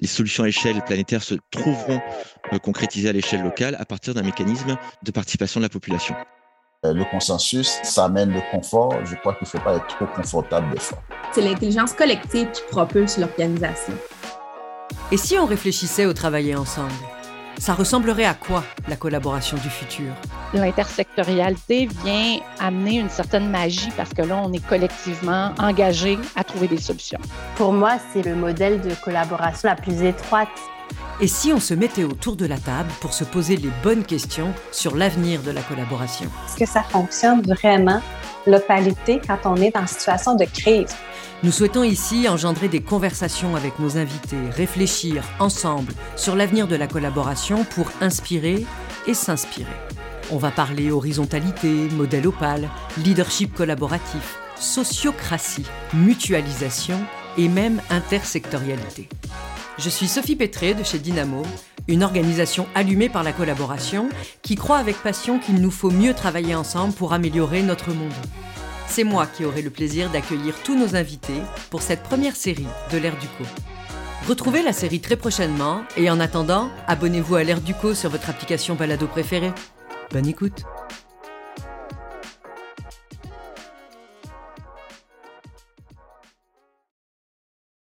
Les solutions à échelle planétaire se trouveront euh, concrétisées à l'échelle locale à partir d'un mécanisme de participation de la population. Euh, le consensus, ça amène le confort. Je crois qu'il ne faut pas être trop confortable des fois. C'est l'intelligence collective qui propulse l'organisation. Et si on réfléchissait au travailler ensemble? Ça ressemblerait à quoi la collaboration du futur? L'intersectorialité vient amener une certaine magie parce que là, on est collectivement engagé à trouver des solutions. Pour moi, c'est le modèle de collaboration la plus étroite. Et si on se mettait autour de la table pour se poser les bonnes questions sur l'avenir de la collaboration? Est-ce que ça fonctionne vraiment, l'opalité, quand on est en situation de crise nous souhaitons ici engendrer des conversations avec nos invités, réfléchir ensemble sur l'avenir de la collaboration pour inspirer et s'inspirer. On va parler horizontalité, modèle opale, leadership collaboratif, sociocratie, mutualisation et même intersectorialité. Je suis Sophie Pétré de chez Dynamo, une organisation allumée par la collaboration qui croit avec passion qu'il nous faut mieux travailler ensemble pour améliorer notre monde. C'est moi qui aurai le plaisir d'accueillir tous nos invités pour cette première série de l'ère du co. Retrouvez la série très prochainement et en attendant, abonnez-vous à l'ère du co sur votre application balado préférée. Bonne écoute